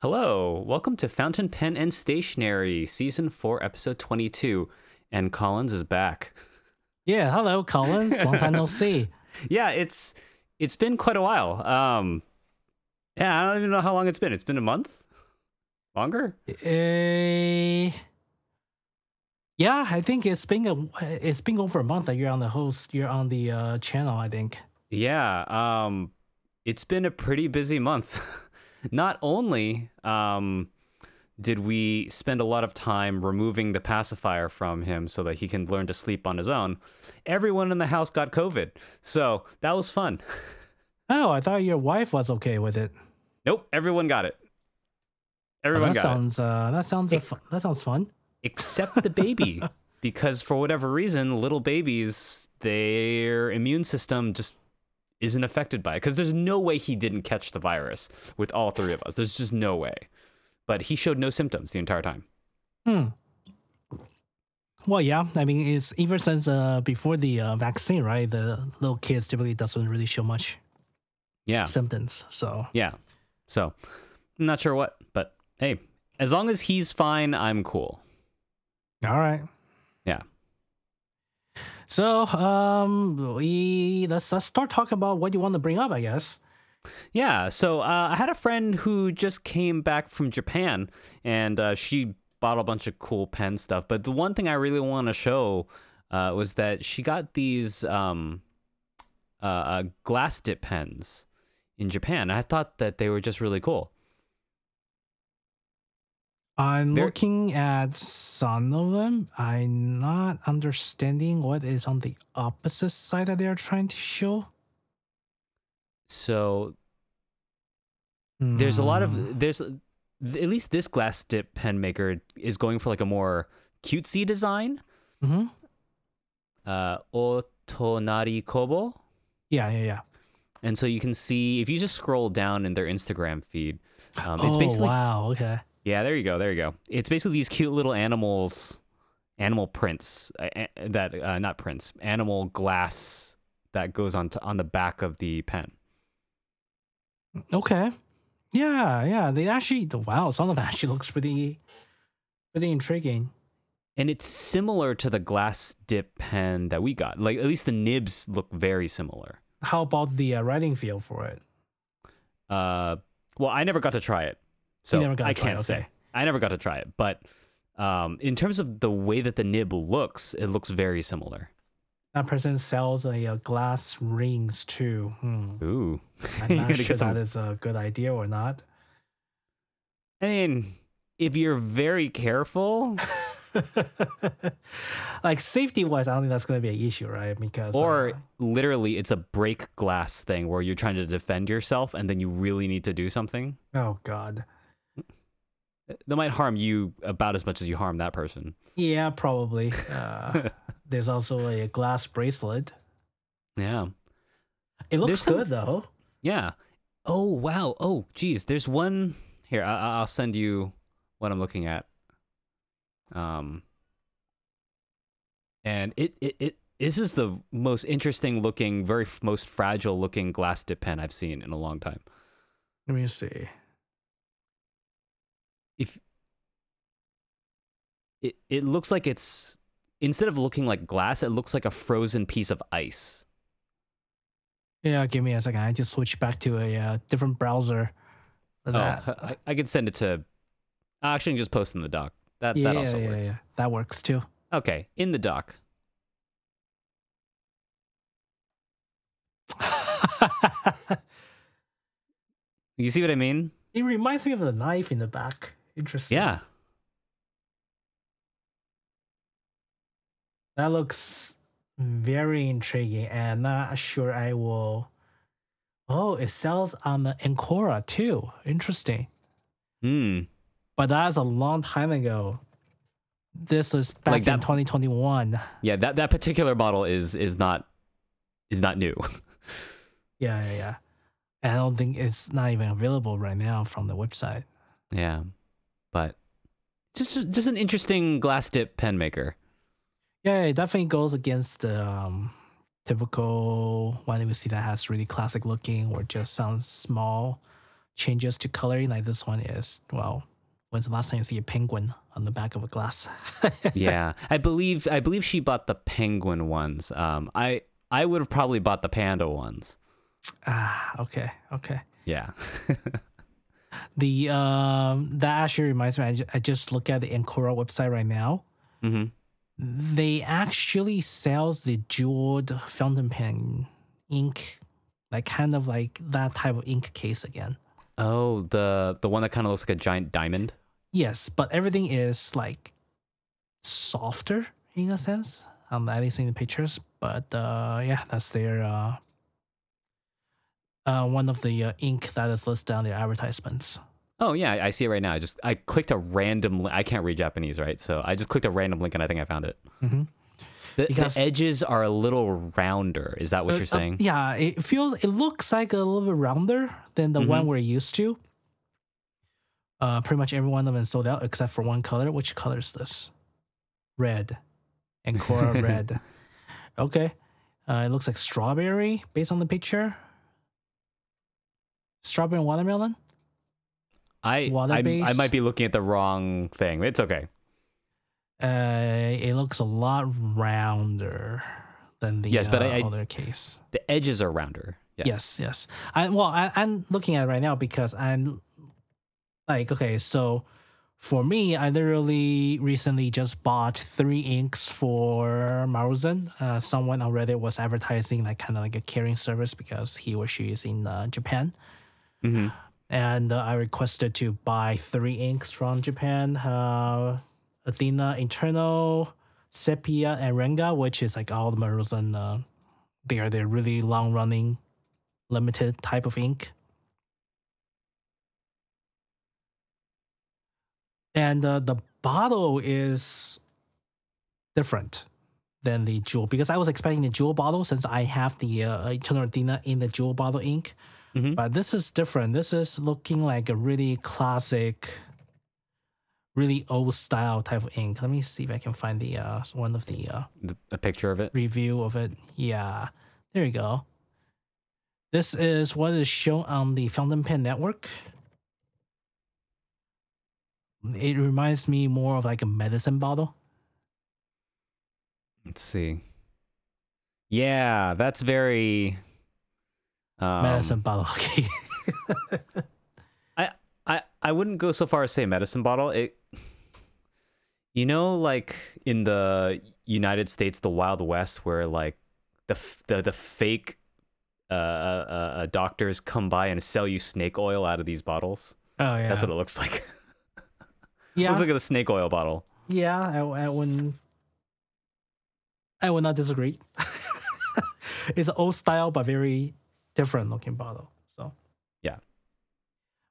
Hello, welcome to Fountain Pen and Stationery, Season 4, Episode 22. And Collins is back. Yeah, hello, Collins. Long time no see. Yeah, it's it's been quite a while. Um Yeah, I don't even know how long it's been. It's been a month? Longer? Uh, yeah, I think it's been a it's been over a month that you're on the host. You're on the uh, channel. I think. Yeah, um it's been a pretty busy month. Not only um did we spend a lot of time removing the pacifier from him so that he can learn to sleep on his own, everyone in the house got COVID. So that was fun. Oh, I thought your wife was okay with it. Nope, everyone got it. Oh, Everyone that got it. sounds uh, that sounds a fu- that sounds fun. except the baby because for whatever reason little babies their immune system just isn't affected by it because there's no way he didn't catch the virus with all three of us there's just no way but he showed no symptoms the entire time Hmm. Well, yeah. I mean, it's ever since uh, before the uh, vaccine, right? The little kids typically doesn't really show much yeah symptoms. So yeah so i'm not sure what but hey as long as he's fine i'm cool All right. Yeah. So, um, we let's let's start talking about what you want to bring up. I guess. Yeah, so uh, I had a friend who just came back from Japan, and uh, she bought a bunch of cool pen stuff. But the one thing I really want to show uh, was that she got these um, uh, uh, glass dip pens in Japan. I thought that they were just really cool. I'm looking at some of them. I'm not understanding what is on the opposite side that they're trying to show. So there's a lot Hmm. of there's at least this glass dip pen maker is going for like a more cutesy design. Mhm. Uh, Otonari Kobo. Yeah, yeah, yeah. And so you can see if you just scroll down in their Instagram feed, um, it's oh basically wow. Okay. Yeah, there you go, there you go. It's basically these cute little animals, animal prints uh, that uh, not prints, animal glass that goes on to, on the back of the pen. Okay. Yeah, yeah. They actually. The wow. Some of them actually looks pretty, pretty intriguing. And it's similar to the glass dip pen that we got. Like at least the nibs look very similar. How about the uh, writing feel for it? Uh, well, I never got to try it, so I can't okay. say. I never got to try it, but um, in terms of the way that the nib looks, it looks very similar. That person sells a, uh glass rings too. Hmm. Ooh, I'm not sure that is a good idea or not. I mean, if you're very careful, like safety wise, I don't think that's going to be an issue, right? Because or uh, literally it's a break glass thing where you're trying to defend yourself and then you really need to do something, oh god, that might harm you about as much as you harm that person. yeah, probably. Uh, there's also a glass bracelet. Yeah. It looks There's some- good though. Yeah. Oh wow. Oh geez. There's one here. I- I'll send you what I'm looking at. Um. And it it it this is the most interesting looking, very f- most fragile looking glass dip pen I've seen in a long time. Let me see. If it it looks like it's instead of looking like glass, it looks like a frozen piece of ice. Yeah, give me a second. I just switch back to a uh, different browser. For that. Oh, I, I could send it to. I actually can just post in the doc. That yeah, that also yeah, works. yeah. That works too. Okay, in the doc. You see what I mean? it reminds me of the knife in the back. Interesting. Yeah. That looks very intriguing and not sure I will. Oh, it sells on the Ancora too. Interesting. Hmm. But that's a long time ago. This is back Like in 2021. Yeah, that that particular model is is not is not new. Yeah, yeah, yeah. And I don't think it's not even available right now from the website. yeah. But just just an interesting glass dip pen maker. Yeah, it definitely goes against the um, typical one that we see that has really classic looking or just some small, changes to coloring. Like this one is well, when's the last time you see a penguin on the back of a glass? yeah, I believe I believe she bought the penguin ones. Um, I I would have probably bought the panda ones. ah, okay, okay. Yeah. The um that actually reminds me. I, I just look at the Ancora website right now. hmm They actually sells the jeweled fountain pen ink, like kind of like that type of ink case again. Oh, the the one that kind of looks like a giant diamond. Yes, but everything is like softer in a sense. Um, at least in the pictures. But uh, yeah, that's their uh, uh, one of the uh, ink that is listed on their advertisements. Oh yeah, I see it right now. I just I clicked a random. Li- I can't read Japanese, right? So I just clicked a random link and I think I found it. Mm-hmm. The, Because- the edges are a little rounder. Is that what you're saying? Uh, yeah, it feels it looks like a little bit rounder than the one Mhm. we're used to. Uh, pretty much every one of them sold out except for one color. Which color is this? Red, Ancora red. Okay, uh, it looks like strawberry based on the picture. Strawberry and watermelon. I I, I might be looking at the wrong thing. It's okay. Uh, it looks a lot rounder than the Yes, uh, I- I- other case. The edges are rounder. Yes. Yes, yes. I well, I, I'm looking at it right now because I'm like, okay, so for me, I literally recently just bought three inks for Maruzen. Uh, someone on Reddit was advertising like kind of like a carrying service because he or she is in uh, Japan, hmm and uh, I requested to buy three inks from Japan. Uh, Athena Eternal, Sepia, and Renga, which is like all the Maruzen. Uh, they are they're really long running, limited type of ink. And uh, the bottle is different than the jewel because I was expecting the jewel bottle since I have the uh, Eternal Athena in the jewel bottle ink. Mhm. But this is different. This is looking like a really classic, really old style type of ink. Let me see if I can find the uh, one of the uh, The, a picture of it. review of it. Yeah, there you go. This is what is shown on the Fountain Pen Network. It reminds me more of like a medicine bottle. Let's see. Yeah, that's very. Um, medicine bottle. Okay. I I wouldn't go so far as say medicine bottle. It. You know, like in the United States, the Wild West, where like the the the fake uh, uh, uh, doctors come by and sell you snake oil out of these bottles. Oh yeah. That's what it looks like. yeah. looks like a snake oil bottle. yeah. I, I wouldn't. I would not disagree. it's old style but very different looking bottle. So. Yeah.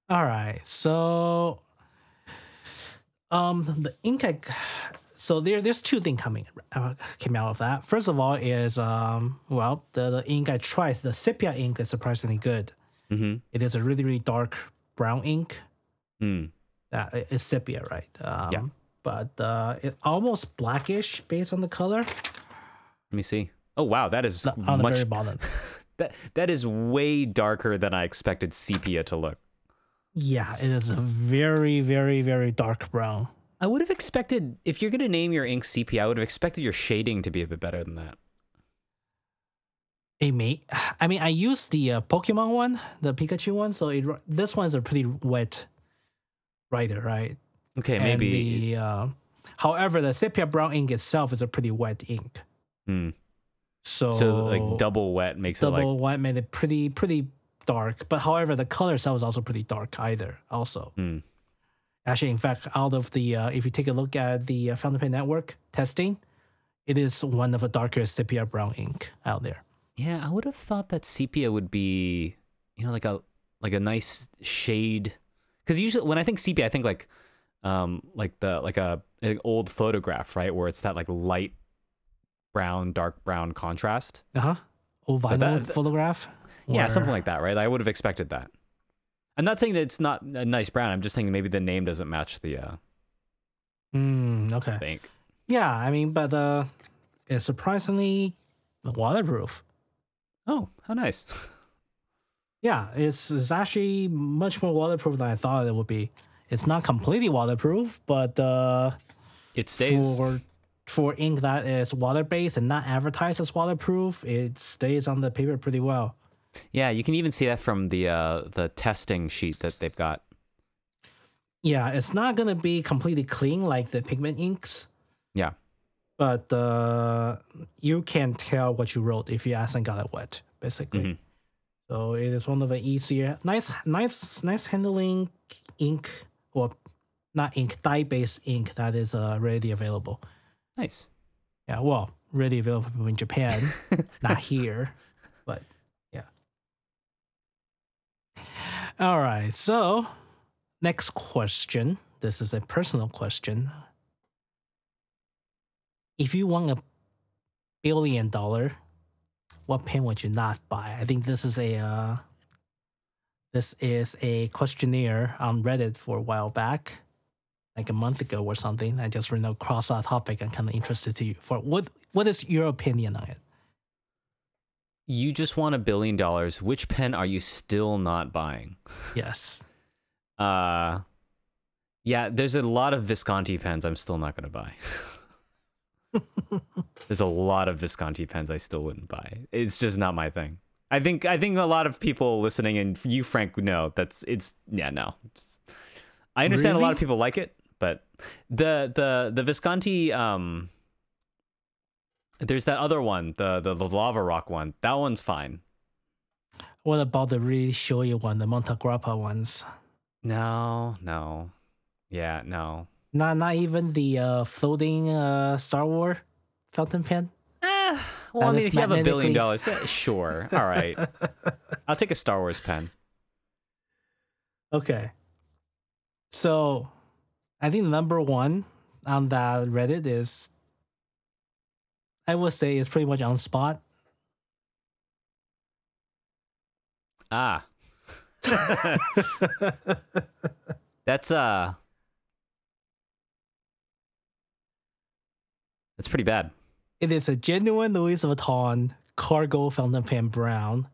All right. So. Um, the ink. I, so there, there's two things coming uh, came out of that. First of all, is um, well, the, the ink I tried, the sepia ink is surprisingly good. Mm-hmm. It is a really, really dark brown ink. Mm. that uh, sepia, right? Um, Yeah. But uh, it almost blackish based on the color Let me see. Oh wow, that is the- on the much very bottom. that that is way darker than I expected sepia to look. Yeah, it is a very, very, very dark brown. I would have expected if you're gonna name your ink sepia, I would have expected your shading to be a bit better than that. It may, I mean, I used the uh, Pokemon one, the Pikachu one, so it this one's a pretty wet writer, right? Okay, And maybe. the, uh, however, the sepia brown ink itself is a pretty wet ink. Hmm. So, So like double wet makes it like double white made it pretty pretty dark. But however, the color itself is also pretty dark either. Also, Hmm. actually, in fact, out of the uh, if you take a look at the uh, Fountain Pen Network testing, it is one of the darker sepia brown ink out there. Yeah, I would have thought that sepia would be, you know, like a like a nice shade. Because usually when I think sepia, I think like, um, like the like a an old photograph, right, where it's that like light brown, dark brown contrast. Uh huh. Old vinyl that- that- photograph. Yeah, something like that, right? I would have expected that. I'm not saying that it's not a nice brown. I'm just saying maybe the name doesn't match the uh, Mm, okay. the ink. Yeah, I mean, but uh, it's surprisingly waterproof. Oh, how nice. Yeah, it's, it's actually much more waterproof than I thought it would be. It's not completely waterproof, but uh, It stays. for for ink that is water based and not advertised as waterproof, it stays on the paper pretty well. Yeah, you can even see that from the uh, the testing sheet that they've got. Yeah, it's not gonna be completely clean like the pigment inks, Yeah. but uh, you can tell what you wrote if you hasn't got it wet, basically. Mhm. So it is one of the easier, nice, nice, nice handling ink or not ink, dye based ink that is uh, readily available. Nice. Yeah, well, really available in Japan, not here, but yeah. All right, so next question. This is a personal question. If you won a billion dollar, what pen would you not buy? I think this is a uh, this is a questionnaire on Reddit for a while back, like a month ago or something. I just ran across that topic. I'm kind of interested to you for what what is your opinion on it? You just want a billion dollars. Which pen are you still not buying? Yes. Uh, yeah, there's a lot of Visconti pens I'm still not going to buy. there's a lot of Visconti pens I still wouldn't buy. It's just not my thing. I think I think a lot of people listening and you Frank know that's it's yeah no. I understand a lot of people like it, but the the the Visconti um there's that other one, the the, the lava rock one. That one's fine. What about the really showy one, the Montegrappa ones? No, no. Yeah, no. Not not even the uh, floating uh, Star Wars fountain pen. Eh, well, I mean, if you have a billion dollars, sure. All right. I'll take a Star Wars pen. Okay. So, I think number one on that Reddit is, I would say, is pretty much on spot. Ah. That's uh That's pretty bad. It is a genuine Louis Vuitton cargo fountain pen brown,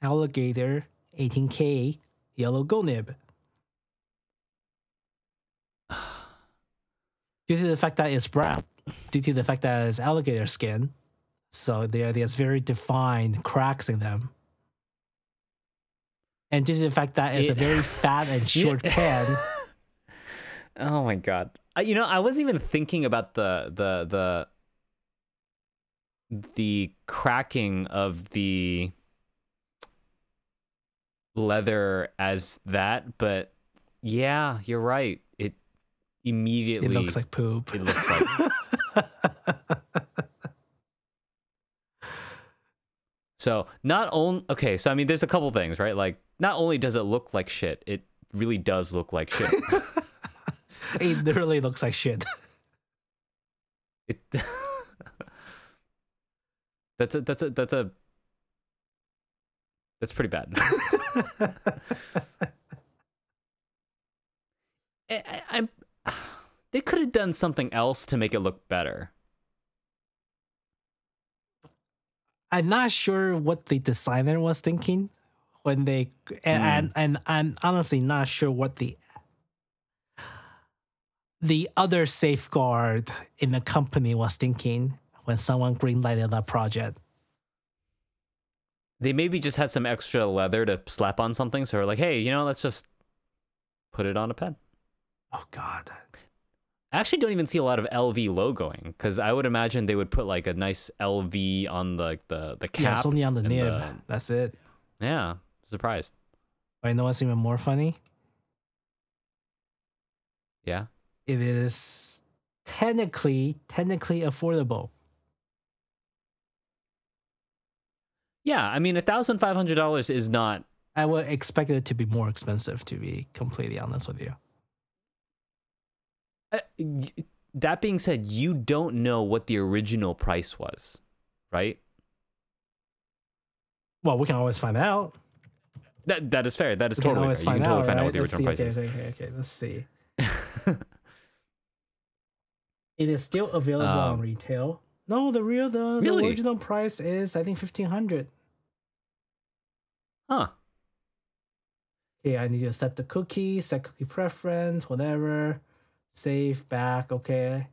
alligator 18K, yellow go Due to the fact that it's brown, due to the fact that it's alligator skin, so there there's very defined cracks in them. And due to the fact that it's a very fat and short pen, Oh my god. You know, I wasn't even thinking about the the the the cracking of the leather as that, but yeah, you're right. It immediately it looks like poop. it looks like So not only okay, so I mean, there's a couple things, right? Like, not only does it look like shit, it really does look like shit. it literally looks like shit. it that's a that's a that's a that's pretty bad. I, I, I'm they could have done something else to make it look better. I'm not sure what the designer was thinking when they and hmm. and, and I'm honestly not sure what the the other safeguard in the company was thinking when someone greenlighted that project. They maybe just had some extra leather to slap on something, so they're like, hey, you know, let's just put it on a pen. Oh God. I actually don't even see a lot of LV logoing because I would imagine they would put like a nice LV on the the the cap. Yeah, it's only on the nib. the- That's it. yeah, surprised. I know what's even more funny. Yeah, It is technically technically affordable. yeah. I mean, thousand five hundred dollars is not. I would expect it to be more expensive, to be completely honest with you. Uh, that being said, you don't know what the original price was, right? Well, we can always find out. That that is fair. That is We totally fair. You can totally out, find out what the Let's original see. price okay, okay, okay, let's see. It is still available on Um, retail. No, the real the, the original price is I think fifteen hundred. huh? Okay, I need to set the cookie, set cookie preference, whatever. Save back, okay.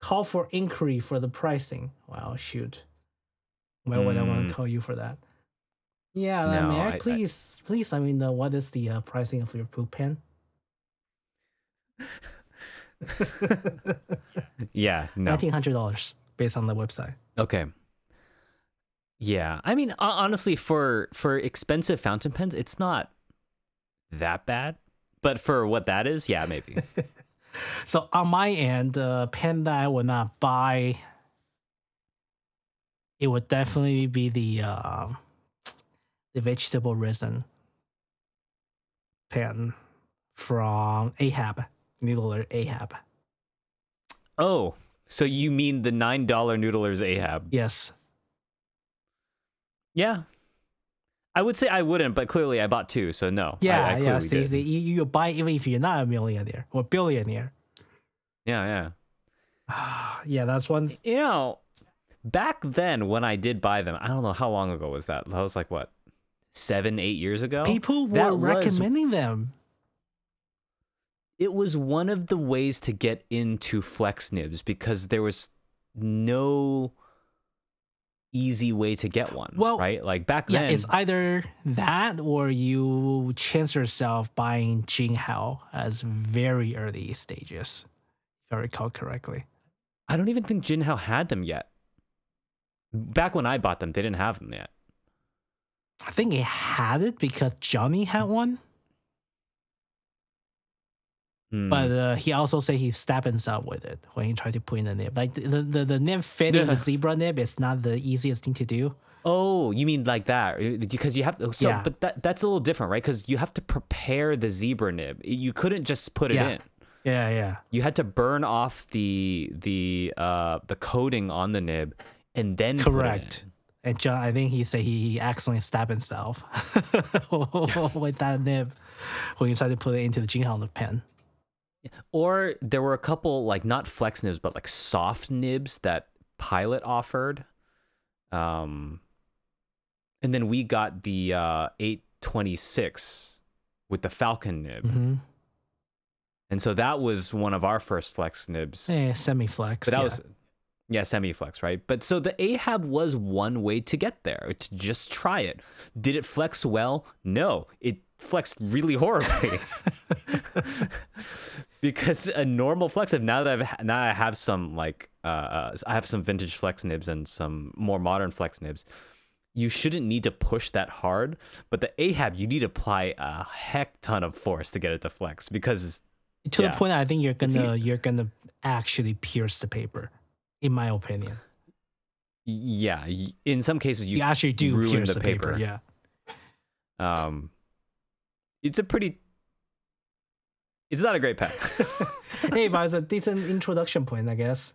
Call for inquiry for the pricing. Wow, shoot. Why would I want to call you for that? Yeah, No, may I, I- I- please, please, I mean, uh, what is the uh, pricing of your poop pen? Yeah, no. Nineteen hundred dollars based on the website. Okay. Yeah, I mean, honestly, for for expensive fountain pens, it's not that bad. But for what that is, yeah, maybe. So on my end, the pen that I would not buy, it would definitely be the um the vegetable resin pen from Ahab, Noodler Ahab. oh, so you mean the nine dollar Noodler's Ahab? Yes. Yeah, I would say I wouldn't, but clearly I bought two, so no. Yeah, I, yeah. See, see, you, you buy even if you're not a millionaire or billionaire. Yeah, yeah. yeah, that's one. You know, back then when I did buy them, I don't know how long ago was that. That was like what, seven, eight years ago. People were that was- recommending them. it was one of the ways to get into flex nibs because there was no easy way to get one. Well, right? Like back Yeah, then, it's either that or you chance yourself buying Jinhao as very early stages, if I recall correctly. I don't even think Jinhao had them yet. Back when I bought them, they didn't have them yet. I think it had it because Johnny had one, Hmm. but uh, he also said he stabbed himself with it when he tried to put in the nib. Like the the, the nib fitting Yeah. a zebra nib is not the easiest thing to do. Oh, you mean like that? Because you have so, Yeah. but that that's a little different, right? Because you have to prepare the zebra nib. You couldn't just put it Yeah. in. Yeah, yeah. You had to burn off the the uh the coating on the nib, and then put it in. Correct. And John, I think he said he accidentally stabbed himself with that nib when he tried to put it into the Jinhao pen. Or there were a couple like not flex nibs, but like soft nibs that Pilot offered. Um, and then we got the uh 826 with the Falcon nib, Mm-hmm. and so that was one of our first flex nibs. Eh, semi flex. But that yeah. was yeah, semi flex, right? But so the Ahab was one way to get there, to just try it. Did it flex well? No, it flexed really horribly. because a normal flex now that I've now I have some like uh, uh I have some vintage flex nibs and some more modern flex nibs. You shouldn't need to push that hard, but the Ahab you need to apply a heck ton of force to get it to flex because to yeah. the point I think you're gonna you're gonna actually pierce the paper, in my opinion. yeah, in some cases You, you actually do ruin the the, paper. paper. Yeah. um it's a pretty it's not a great pack hey, but it's a decent introduction point, I guess.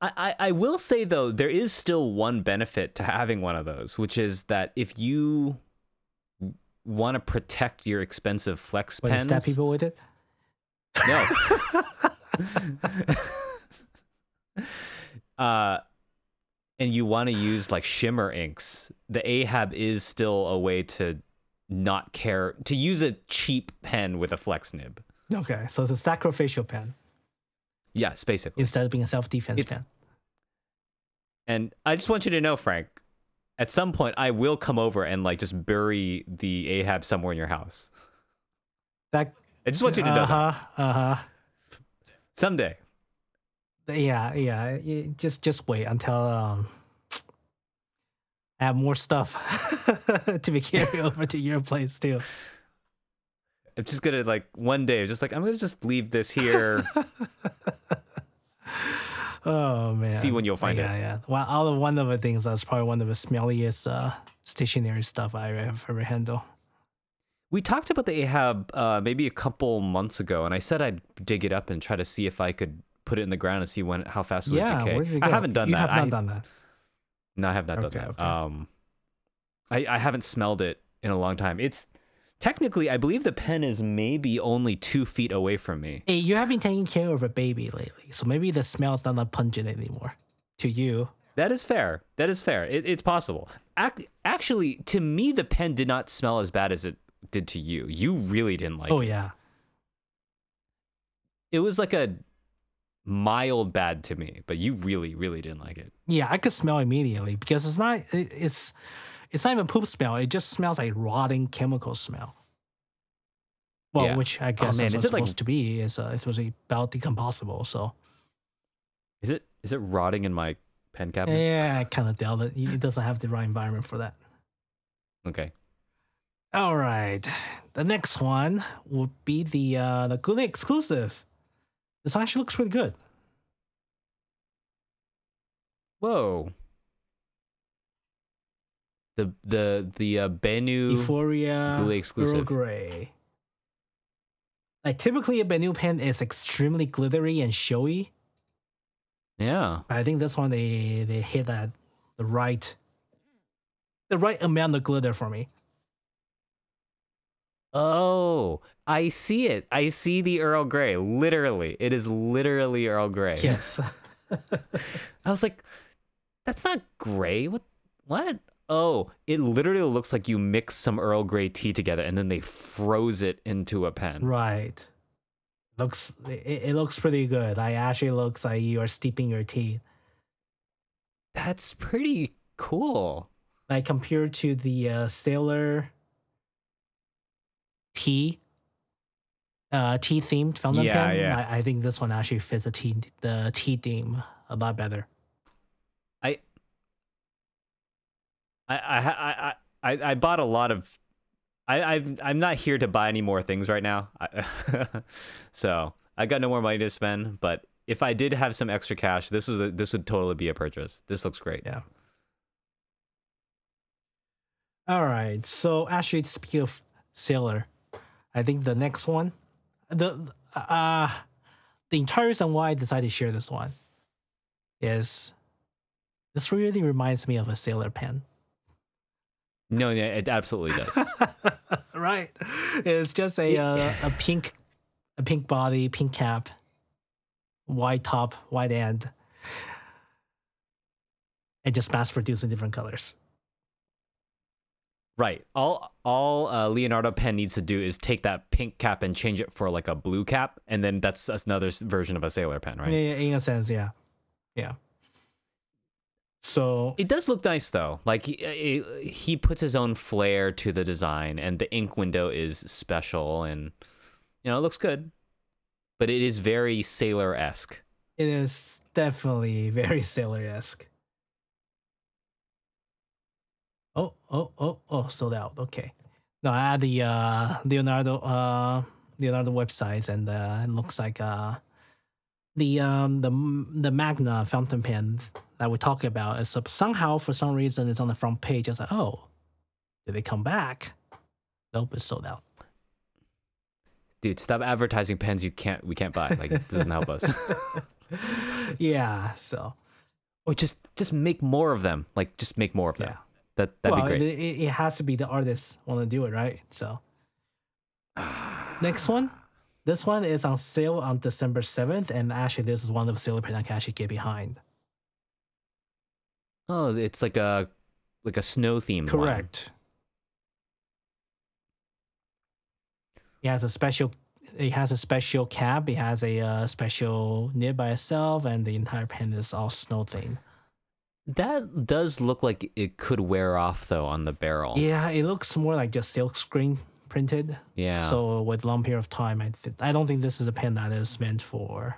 I, I i will say though there is still one benefit to having one of those which is that if you want to protect your expensive flex you pens stab people with it. no uh and you want to use like shimmer inks the ahab is still a way to not care to use a cheap pen with a flex nib Okay, so it's a sacrificial pen yes basically instead of being a self defense pen. And I just want you to know, Frank, at some point I will come over and like just bury the Ahab somewhere in your house. That I just want you to know uh huh, uh huh. someday. Yeah, yeah. Just just wait until um I have more stuff to be carried over to your place too. I'm just gonna like one day, just like I'm gonna just leave this here. Oh man. See when you'll find yeah, it. Yeah, yeah. Well, out of one of the things that's probably one of the smelliest uh, stationary stuff I have ever handled. we talked about the Ahab uh, maybe a couple months ago, and I said I'd dig it up and try to see if I could put it in the ground and see when how fast it would yeah, decay. where did it I haven't done you that. have not I, done that. No, I have not Okay, done that. okay. Um, I, I haven't smelled it in a long time. It's technically, I believe the pen is maybe only two feet away from me. Hey, you have been taking care of a baby lately, so maybe the smell's not that pungent anymore to you. That is fair. That is fair. It, it's possible. Ac- actually, to me, the pen did not smell as bad as it did to you. You really didn't like it. oh it. yeah. It was like a mild bad to me, but you really, really didn't like it. Yeah, I could smell immediately because it's not it's it's not even poop smell. It just smells like rotting chemical smell. Well, Yeah. which I guess man, is it like- supposed to be. Is uh, it's supposed to be about decomposable. So Is it is it rotting in my pen cabinet? yeah, I kind of doubt it. It doesn't have the right environment for that. Okay. All right, the next one would be the uh, the Goulet exclusive. This actually looks pretty good. Whoa. The the the uh, Benu Euphoria Goulet exclusive. Grey. Like typically a Benu pen is extremely glittery and showy. Yeah. But I think this one they they hit that the right the right amount of glitter for me. Oh, I see it. I see the Earl Grey. Literally. It is literally Earl Grey. Yes. I was like, that's not gray. What what? Oh, it literally looks like you mix some Earl Grey tea together and then they froze it into a pen. right. Looks it, it looks pretty good. I actually looks like you are steeping your tea. That's pretty cool. Like compared to the uh, sailor tea uh tea themed fountain Yeah, pen. yeah. I, I think this one actually fits the tea the tea theme a lot better. I I I I I, I bought a lot of I I've, I'm not here to buy any more things right now. I, so I got no more money to spend. But if I did have some extra cash, this was a, this would totally be a purchase. This looks great. Yeah. All right. So actually, speaking of Sailor, I think the next one, the uh, the entire reason why I decided to share this one is this really reminds me of a Sailor pen. No, yeah, it absolutely does. right. It's just a uh, a pink, a pink body, pink cap, white top, white end, and just mass produced in different colors. Right. All all uh, Leonardo pen needs to do is take that pink cap and change it for like a blue cap, and then that's, that's another version of a sailor pen, right? Yeah, in a sense, yeah, yeah. So It does look nice though. Like he, he he puts his own flair to the design, and the ink window is special, and you know it looks good. But it is very sailor esque. it is definitely very sailor esque. Oh, oh, oh, oh, sold out. Okay. No, I had the uh, Leonardo uh, Leonardo websites, and uh, it looks like uh, the um, the the Magna fountain pen that we talked about is somehow for some reason it's on the front page. It's like, oh, did they come back? Nope, it's sold out. Dude, stop advertising pens you can't we can't buy. Like it doesn't help us. yeah, so or just just make more of them. Like just make more of them. Yeah. That that'd well, be great. it, it has to be the artist want to do it, right? So next one, this one is on sale on December seventh, and actually this is one of the sailor pen I can actually get behind. Oh, it's like a like a snow themed. Correct. It has a special. It has a special cap. It has a uh, special nib by itself, and the entire pen is all snow themed. That does look like it could wear off though on the barrel. Yeah, it looks more like just silk screen printed. Yeah. So with long period of time, I th- I don't think this is a pen that is meant for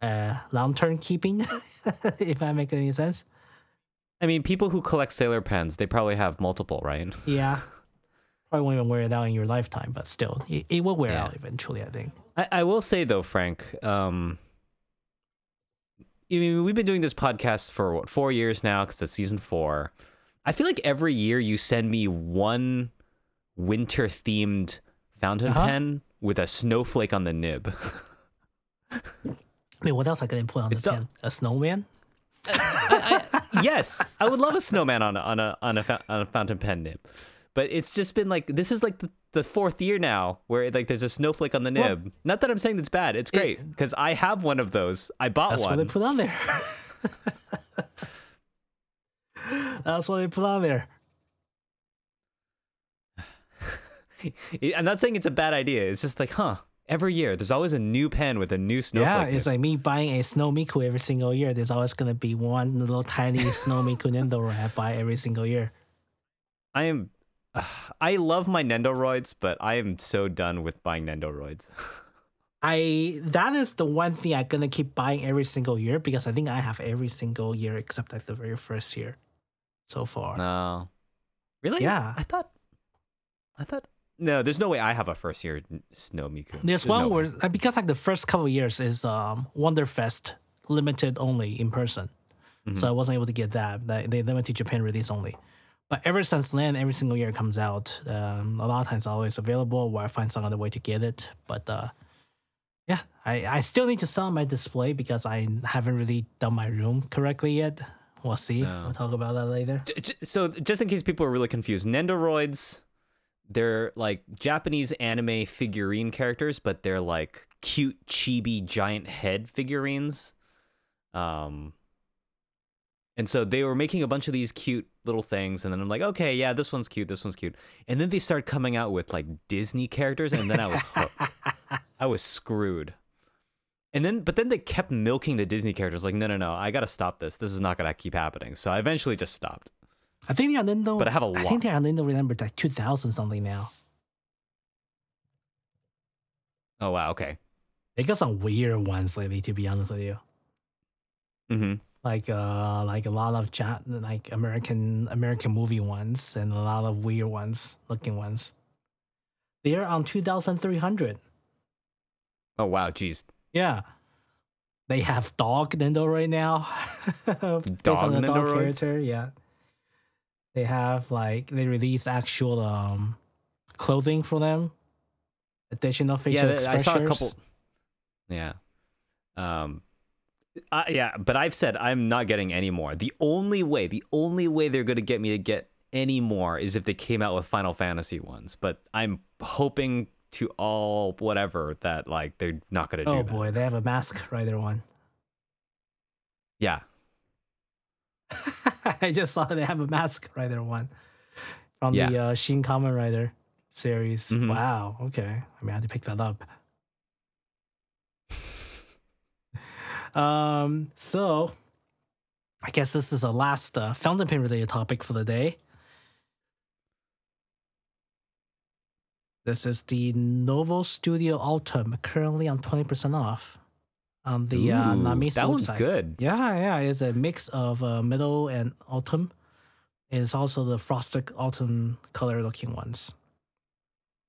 uh long term keeping. if that makes any sense. I mean, people who collect sailor pens, they probably have multiple, right? Yeah, probably won't even wear it out in your lifetime, but still, it, it will wear Yeah. out eventually. I think. I, I will say though, Frank, um, I mean, we've been doing this podcast for what four years now because it's season four. I feel like every year you send me one winter themed fountain Uh-huh. pen with a snowflake on the nib. I mean, what else I can put on It's the not- pen? A snowman? I, I, yes, I would love a snowman on a on a on a, on a fountain pen nib, but it's just been like this is like the, the fourth year now where like there's a snowflake on the Well- nib. Not that I'm saying it's bad; it's great because I have one of those. I bought That's one. That's what they put on there. That's what they put on there. I'm not saying it's a bad idea. It's just like, huh? Every year, there's always a new pen with a new snowflake. Yeah, nib. it's like me buying a Snow Miku every single year. There's always gonna be one little tiny Snow Miku Nendoroid I buy every single year. I am. I love my Nendoroids, but I am so done with buying Nendoroids. I that is the one thing I'm gonna keep buying every single year because I think I have every single year except like the very first year so far. no, really? Yeah. I thought. I thought. No, there's no way I have a first year Snow Miku. There's, no one way. where uh, because like the first couple of years is um Wonderfest limited only in person, Mm-hmm. so I wasn't able to get that. They they limited Japan release only. But ever since then, every single year it comes out. Um, a lot of times always available, where I find some other way to get it. But uh, yeah, I I still need to sell my display because I haven't really done my room correctly yet. We'll see. No. We'll talk about that later. So just in case people are really confused, Nendoroids, they're like Japanese anime figurine characters, but they're like cute chibi giant head figurines. Um and so they were making a bunch of these cute little things and then I'm like, "Okay, yeah, this one's cute, this one's cute." And then they started coming out with like Disney characters and then I was hooked. I was screwed. And then, but then they kept milking the Disney characters. Like, no, no, no, I gotta stop this. This is not gonna keep happening. So I eventually just stopped. I think they are Nendoroid. But I have a lot. I think they are Nendoroid remembered like 2000 something now. Oh wow, okay. They got some weird ones lately, to be honest with you. Mm-hmm. Like uh like a lot of ja- like American American movie ones and a lot of weird ones looking ones. They're on two thousand three hundred. Oh wow, jeez. Yeah. They have dog Nendoroid right now. Based on Dog the dog character, yeah. They have like they release actual um clothing for them. Additional facial yeah, th- I saw a couple. Yeah. Um. I, yeah, but I've said I'm not getting any more. The only way, the only way they're going to get me to get any more is if they came out with Final Fantasy ones. But I'm hoping to all whatever that like they're not going to do Oh boy, they have a Mask Rider one. Yeah. I just saw they have a Mask Rider one from the uh, Shin Kamen Rider series. Mhm. Wow. Okay, I mean, I had to pick that up. Um. So, I guess this is the last uh, fountain pen related topic for the day. This is the Nova Studio Ultem, currently on twenty percent off on the uh, Ooh, Namisu that one's website. good. Yeah, yeah, it's a mix of uh, middle and Ultem. It's also the frosted Ultem color looking ones.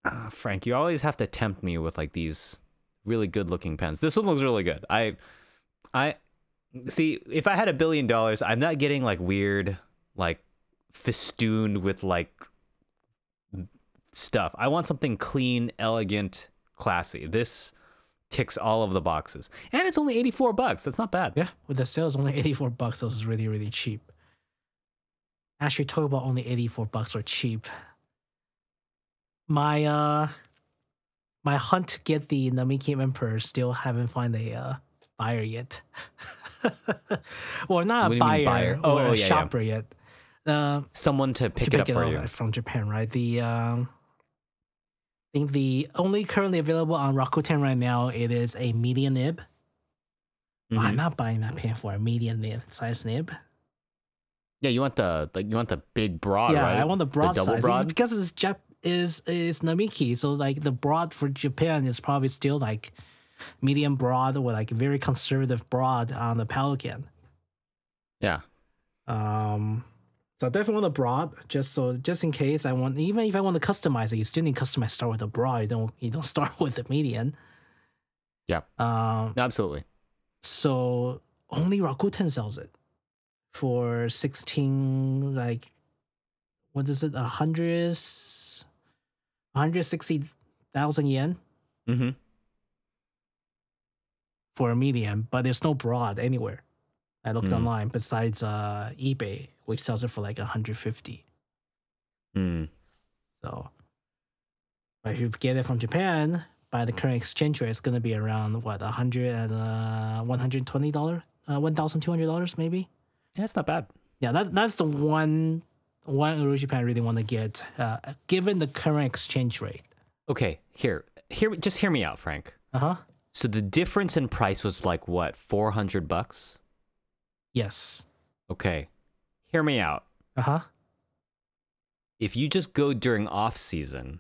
Ah, Frank, you always have to tempt me with like these really good looking pens. This one looks really good. I, I see. If I had a billion dollars, I'm not getting like weird, like festooned with like stuff. I want something clean, elegant, classy. This ticks all of the boxes, and it's only 84 bucks. That's not bad. Yeah, with the sales only 84 bucks, this is really, really cheap. Actually, talk about only 84 bucks or cheap. My uh my hunt to get the Namiki Emperor still haven't found a uh, buyer yet. well, not What a buyer, buyer? Oh, or oh, a yeah, yeah. shopper yet. Uh, Someone to pick to it up it up you. from Japan, right? The um, I think the only currently available on Rakuten right now it is a medium nib. I'm Mhm. not buying that pen for a medium nib size nib. Yeah, you want the like you want the big broad, yeah, right? I want the broad double size broad. because it's Jap is is Namiki, so like the broad for Japan is probably still like medium broad or like very conservative broad on the Pelikan. Yeah. Um, so I definitely want a broad, just so just in case I want. Even if I want to customize it, you still need to customize. Start with a broad. You don't you don't start with the median. Yeah. Um. Absolutely. So only Rakuten sells it for sixteen. Like, what is it? A hundred, hundred sixty thousand yen Mm-hmm. For a medium, but there's no broad anywhere. I looked Hmm. online besides uh eBay, which sells it for like 150. Mm. So, but if you get it from Japan, by the current exchange rate, it's gonna be around what 100 and uh 120 dollar, uh 1,200 dollars maybe. Yeah, it's not bad. Yeah, that that's the one why would Japan really want to get, uh, given the current exchange rate? Okay, here, here, just hear me out, Frank. Uh huh. So the difference in price was like what, four hundred bucks? Yes. Okay, hear me out. Uh huh. If you just go during off season,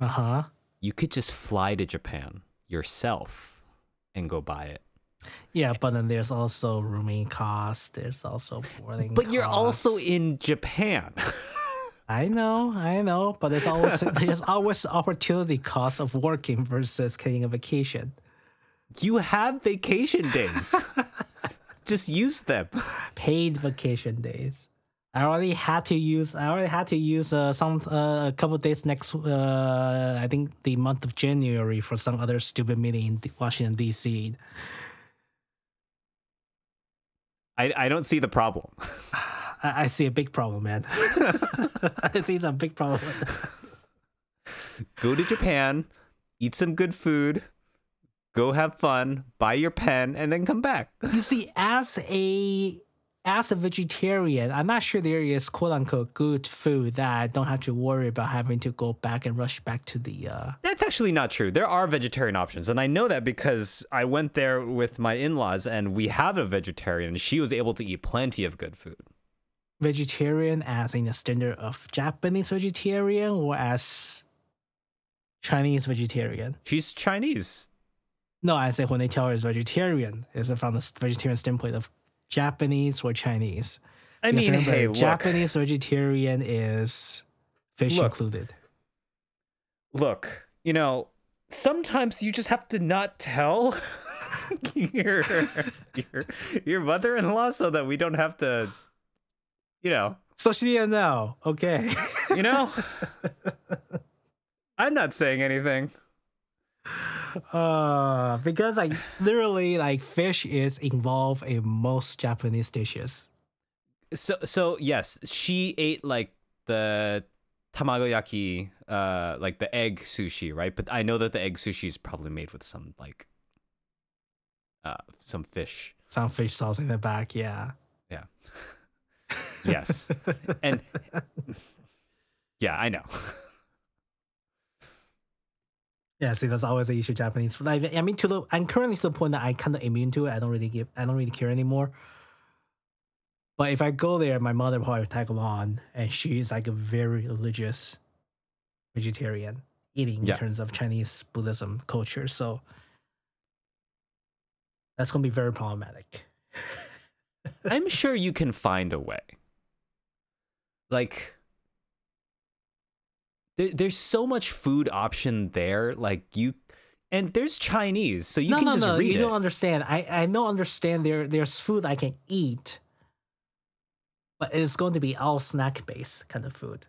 Uh huh. you could just fly to Japan yourself and go buy it. Yeah, but then there's also rooming costs. There's also boarding. But you're also in Japan. I know, I know, but there's always there's always opportunity cost of working versus getting a vacation. you have vacation days. just use them. Paid vacation days. I already had to use. I already had to use uh, some uh, a couple days next. Uh, I think the month of January for some other stupid meeting in Washington D.C. I, I don't see the problem. I, I see a big problem, man. I see some big problem. Go to Japan, eat some good food, go have fun, buy your pen, and then come back. you see, as a as a vegetarian, I'm not sure there is quote unquote good food that I don't have to worry about having to go back and rush back to the. Uh, That's actually not true. There are vegetarian options, and I know that because I went there with my in-laws, and we have a vegetarian. and She was able to eat plenty of good food. Vegetarian as in the standard of Japanese vegetarian or as Chinese vegetarian? She's Chinese. No, I say when they tell her it's vegetarian, is it from the vegetarian standpoint of Japanese or Chinese? I Because mean, remember, hey, look, Japanese vegetarian is fish Look. included. look. You know, sometimes you just have to not tell your your your mother-in-law so that we don't have to, you know, So she didn't know. Okay. you know. I'm not saying anything. uh, because like literally like fish is involved in most Japanese dishes. So so yes, she ate like the tamagoyaki, uh, like the egg sushi, right? But I know that the egg sushi is probably made with some like, uh, some fish. Some fish sauce in the back, yeah. Yeah. yes, and yeah, I know. Yeah, see, that's always an issue. Japanese. Like, I mean, to the I'm currently to the point that I kind of immune to it. I don't really give. I don't really care anymore. But if I go there, my mother probably tag along, and she is like a very religious vegetarian, eating Yeah. in terms of Chinese Buddhism culture. So that's gonna be very problematic. I'm sure you can find a way. Like, there, there's so much food option there. Like you, and there's Chinese, so you no, can no, just no. read You it. don't understand. I I don't understand. There there's food I can eat, but it's going to be all snack based kind of food.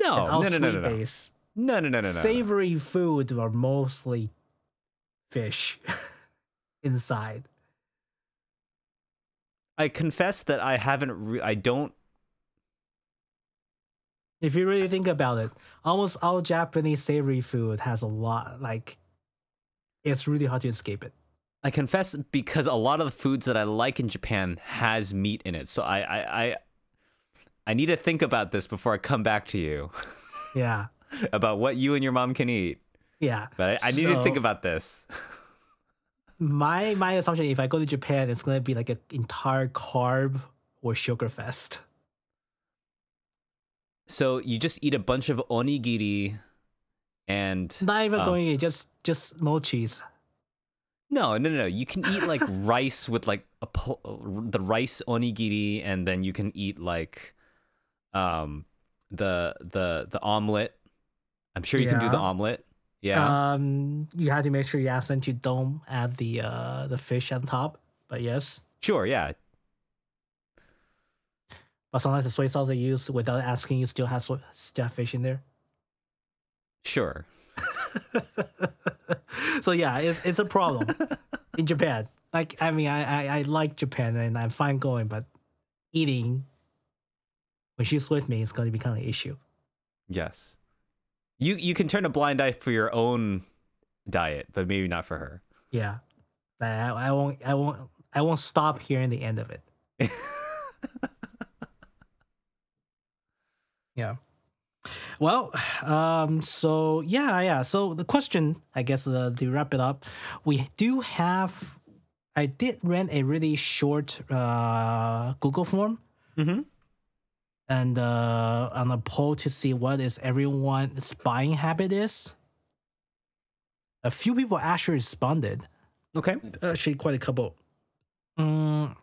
no, and all no, no, no, no, no, based. no, no, no, no, no. Savory food are mostly fish inside. I confess that I haven't. Re- I don't. If you really think about it, almost all Japanese savory food has a lot. Like, it's really hard to escape it. I confess because a lot of the foods that I like in Japan has meat in it. So I, I, I, I need to think about this before I come back to you Yeah, about what you and your mom can eat. yeah. But I, I need to think about this. My my assumption, if I go to Japan, it's gonna be like an entire carb or sugar fest. So you just eat a bunch of onigiri, and Not even Oh. going just just mochis. no, no, no, no. You can eat like rice with like a pl- the rice onigiri, and then you can eat like, um, the the the omelet. I'm sure you can do the omelet. Yeah. Um, you have to make sure you ask them to don't add the uh the fish on top. But yes, Sure, yeah. But sometimes the soy sauce they use without asking you still has soy, still have fish in there. Sure. so yeah, it's it's a problem in Japan. Like I mean, I, I I like Japan and I'm fine going, but eating when she's with me, it's going to become an issue. Yes. You you can turn a blind eye for your own diet, but maybe not for her. Yeah, I, I won't I won't I won't stop hearing the end of it. Yeah. Well, um, so yeah, yeah. So the question, I guess, uh, to wrap it up, we do have. I did run a really short uh, Google form Mm-hmm. and uh, on a poll to see what is everyone's buying habit is. A few people actually responded. Okay. Actually, quite a couple. Mm,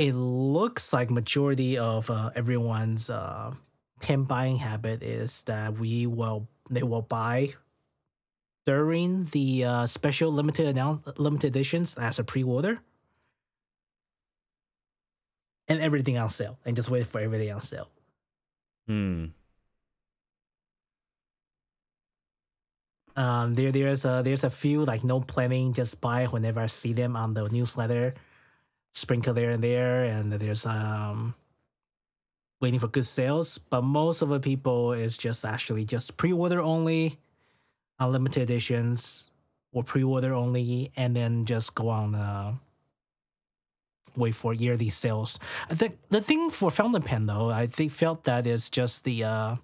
it looks like majority of uh, everyone's uh, pen buying habit is that we will they will buy during the uh, special limited announce limited editions as a pre-order and everything on sale and just wait for everything on sale. Hmm. Um, there there's a there's a few like no planning, just buy whenever I see them on the newsletter, sprinkle there and there, and there's um waiting for good sales. But most of the people is just actually just pre-order only, unlimited editions, or pre-order only, and then just go on uh wait for yearly sales. I think the thing for Fountain Pen though, I think felt that is just the uh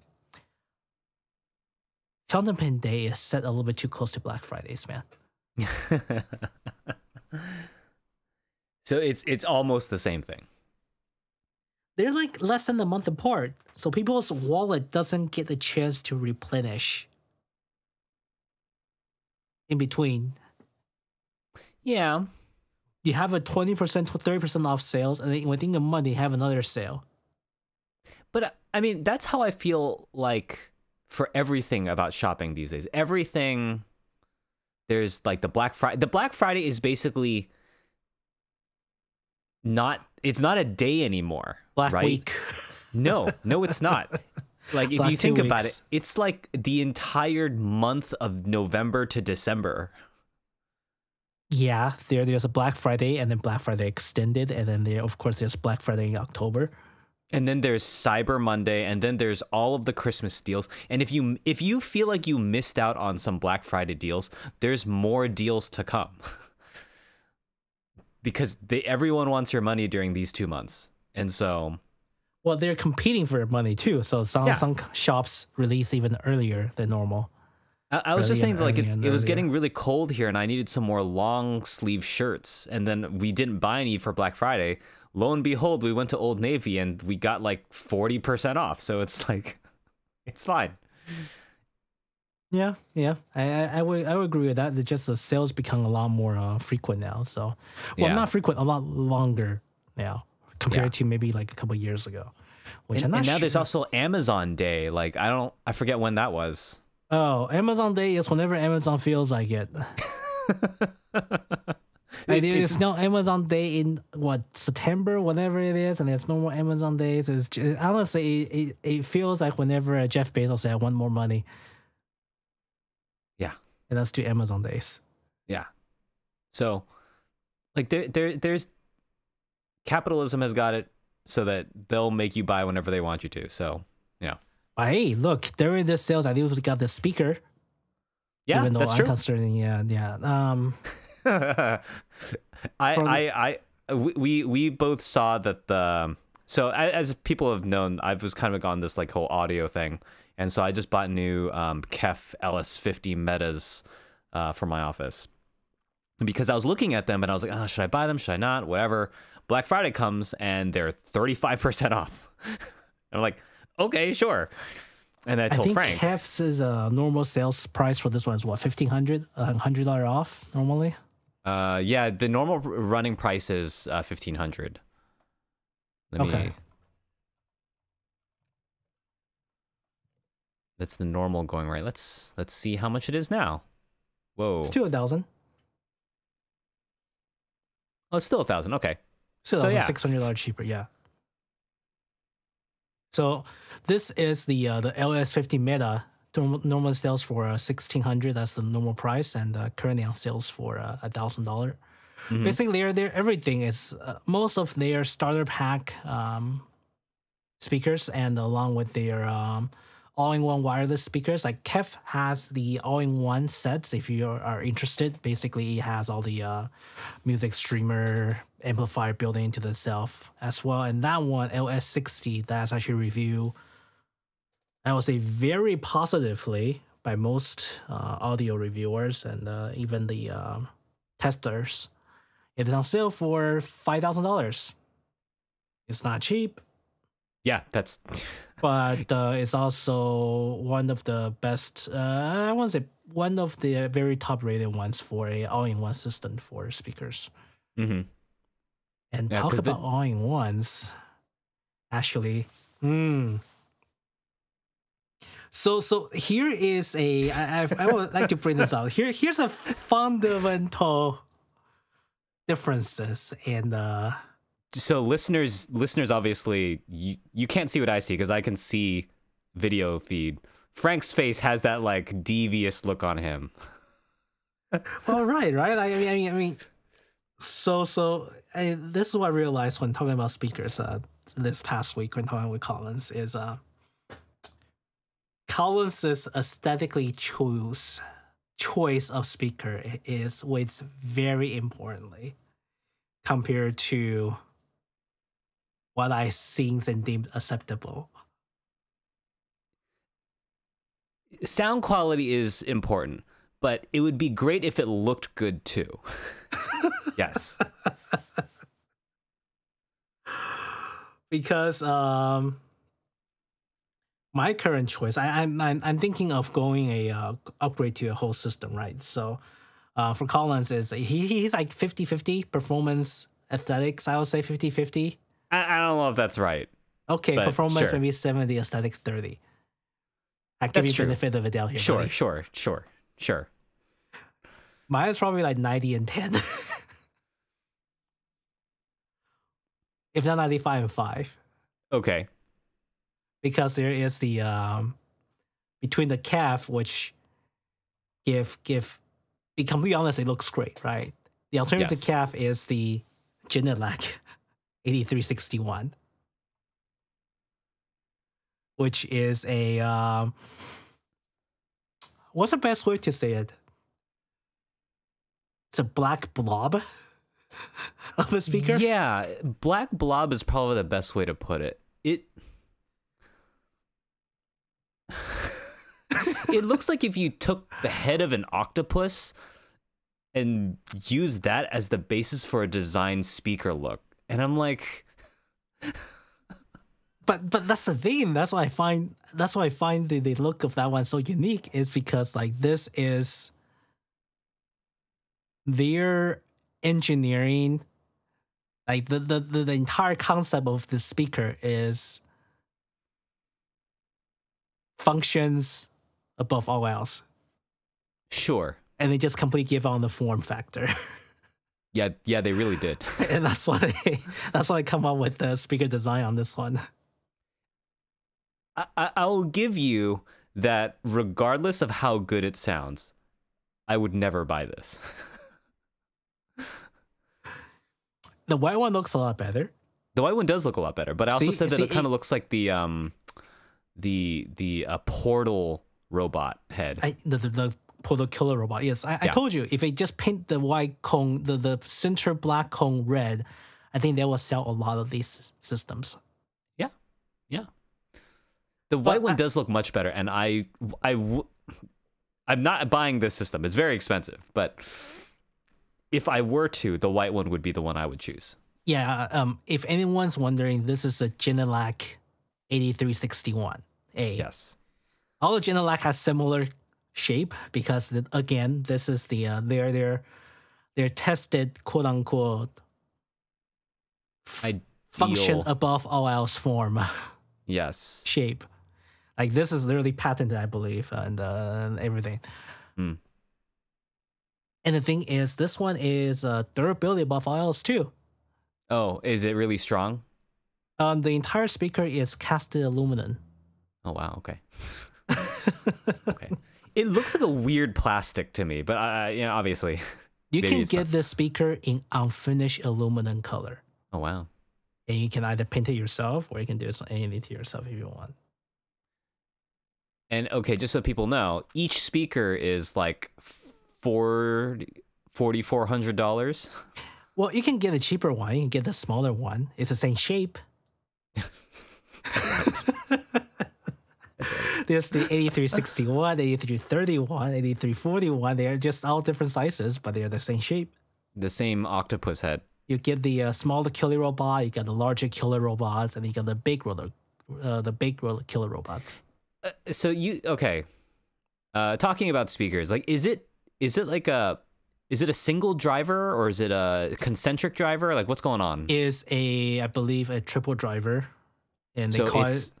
Fountain Pen Day is set a little bit too close to Black Fridays, man. so it's it's almost the same thing. They're like less than a month apart, so people's wallet doesn't get the chance to replenish in between. Yeah. You have a 20%, 30% off sales, and then within a month, you have another sale. But uh, I mean, that's how I feel like for everything about shopping these days. Everything there's like the Black Friday. The Black Friday is basically not it's not a day anymore. Black right? Week. No, no, it's not. Like if Black you think about it, it's like the entire month of November to December. Yeah, there there's a Black Friday and then Black Friday extended, and then there of course there's Black Friday in October. And then there's Cyber Monday, and then there's all of the Christmas deals. And if you if you feel like you missed out on some Black Friday deals, there's more deals to come. because they, everyone wants your money during these two months, and so Well, they're competing for money too, so some Yeah. some shops release even earlier than normal. I, I was just saying that, like it's it was getting really cold here, and I needed some more long sleeve shirts. And then we didn't buy any for Black Friday. Lo and behold, we went to Old Navy and we got like forty percent off. So it's like, it's fine. Yeah, yeah, I, I I would I would agree with that. It's just the sales become a lot more uh, frequent now. So, well, Yeah. not frequent, a lot longer now compared Yeah. to maybe like a couple years ago. Which And, I'm not and now sure. there's also Amazon Day. Like I don't, I forget when that was. oh, Amazon Day is whenever Amazon feels like it. Like, there is no Amazon Day in what September, whatever it is, and there's no more Amazon days. It's ju- honestly, it, it, it feels like whenever Jeff Bezos said, "I want more money,". And let's do Amazon days. Yeah. So, like there, there, there's capitalism has got it so that they'll make you buy whenever they want you to. So, yeah, But hey, look, during this sales, I think we got the speaker. yeah, even though that's I'm true. considering, yeah, yeah. Um, I, From- I, I, we- we, we both saw that the. So as people have known, I was kind of on this like whole audio thing, and so I just bought new um, Kef LS50 Metas uh, for my office because I was looking at them and I was like, oh, should I buy them? Should I not? Whatever. Black Friday comes and they're 35% off. I'm like, okay, sure. And then I I told think Frank, Kef's is a normal sales price for this one is what fifteen hundred, hundred dollar off normally. Uh, yeah, the normal running price is uh, fifteen hundred. Let Okay. me. That's the normal going rate. Let's let's see how much it is now. Whoa! It's two a thousand. oh, it's still a thousand. Okay. Still So, yeah. six hundred dollars cheaper. Yeah. So this is the uh, the LS50 Meta. Normal, normal sales for uh, sixteen hundred. That's the normal price, and uh, currently on sales for uh, a thousand dollar. Mhm. Basically, their their everything is uh, most of their starter pack um, speakers, and along with their um, all-in-one wireless speakers. Like Kef has the all-in-one sets. If you are- interested, basically it has all the uh, music streamer amplifier built into the self as well. And that one, LS60, that's actually reviewed, I would say, very positively by most uh, audio reviewers and uh, even the um, testers. It is on sale for $5,000. It's not cheap, Yeah, that's but uh, it's also one of the best. Uh, I want to say one of the very top rated ones for a all-in-one system for speakers. hmm And Yeah, talk 'cause the- about all-in-ones, actually. Hmm. So so here is a I I, I would like to bring this out. Here here's a fundamental differences in uh so listeners listeners obviously you, you can't see what i see because i can see video feed frank's face has that like devious look on him Well, right, right. I mean, I mean, I mean. So, so I, this is what I realized when talking about speakers uh, this past week when talking with Collins is uh, Collins's aesthetically choose choice of speaker is weighs very importantly compared to what I seen and deemed acceptable. sound quality is important but it would be great if it looked good too. Yes. Because um my current choice I, I'm, I'm i'm thinking of going a uh, upgrade to a whole system right? So uh for collins is he he's like 50 50 performance aesthetics i would say 50 50 I, I don't know if that's right okay But performance sure. maybe 70 aesthetics 30 i give you true. benefit of the doubt here sure buddy. sure sure sure mine is probably like 90 and 10 if not 95 and 5 okay because there is the um between the Kef which give give be completely honest it looks great right the alternative Yes. Kef is the Genelec 8361 which is a um what's the best way to say it? It's a black blob of a speaker? Yeah black blob is probably the best way to put it. It it looks like if you took the head of an octopus and used that as the basis for a design speaker look and i'm like but but that's the thing. That's why I find that's why I find the, the look of that one so unique is because like this is their engineering like the the, the, the entire concept of the speaker is functions above all else. sure And they just completely give on the form factor. yeah yeah they really did and that's why that's why I come up with the speaker design on this one. I, I i'll give you that regardless of how good it sounds i would never buy this The white one looks a lot better. The white one does look a lot better, but I also See- said that see, it kind of looks like the um, the the uh, portal robot head. I the the, the Portal Killer robot. Yes, I, I told you if they just paint the white cone, the the center black cone red, I think they will sell a lot of these systems. yeah, yeah. The white one I- does look much better, and I I w- I'm not buying this system. It's very expensive, but if I were to, the white one would be the one I would choose. Yeah. Um. If anyone's wondering, this is a Genelec 8361 A. Yes. All the Genelec has similar shape because again, this is the uh, they're they're they're tested quote unquote I function above all else form. yes. shape. Like this is literally patented, I believe, and, uh, and everything. Hmm. And the thing is, this one is uh, durability above all else too. Oh, is it really strong? Um, the entire speaker is casted aluminum. Oh wow. Okay. Okay. It looks like a weird plastic to me, but I- you know, obviously. You can get not. this speaker in unfinished aluminum color, Oh wow. and you can either paint it yourself or you can do anything to yourself if you want. And okay, just so people know, each speaker is like four forty four hundred dollars. Well, you can get a cheaper one. You can get the smaller one. It's the same shape. There's the 8361, 8331, 8341. They're just all different sizes, but they're the same shape. The same octopus head. You get the uh, smaller killer robot, you got the larger killer robots, and you got the big roller, uh, the big roller killer robots. Uh, so you okay? Uh, talking about speakers, like, is it is it like a is it a single driver or is it a concentric driver? Like, what's going on? Is a I believe a triple driver, and they so call it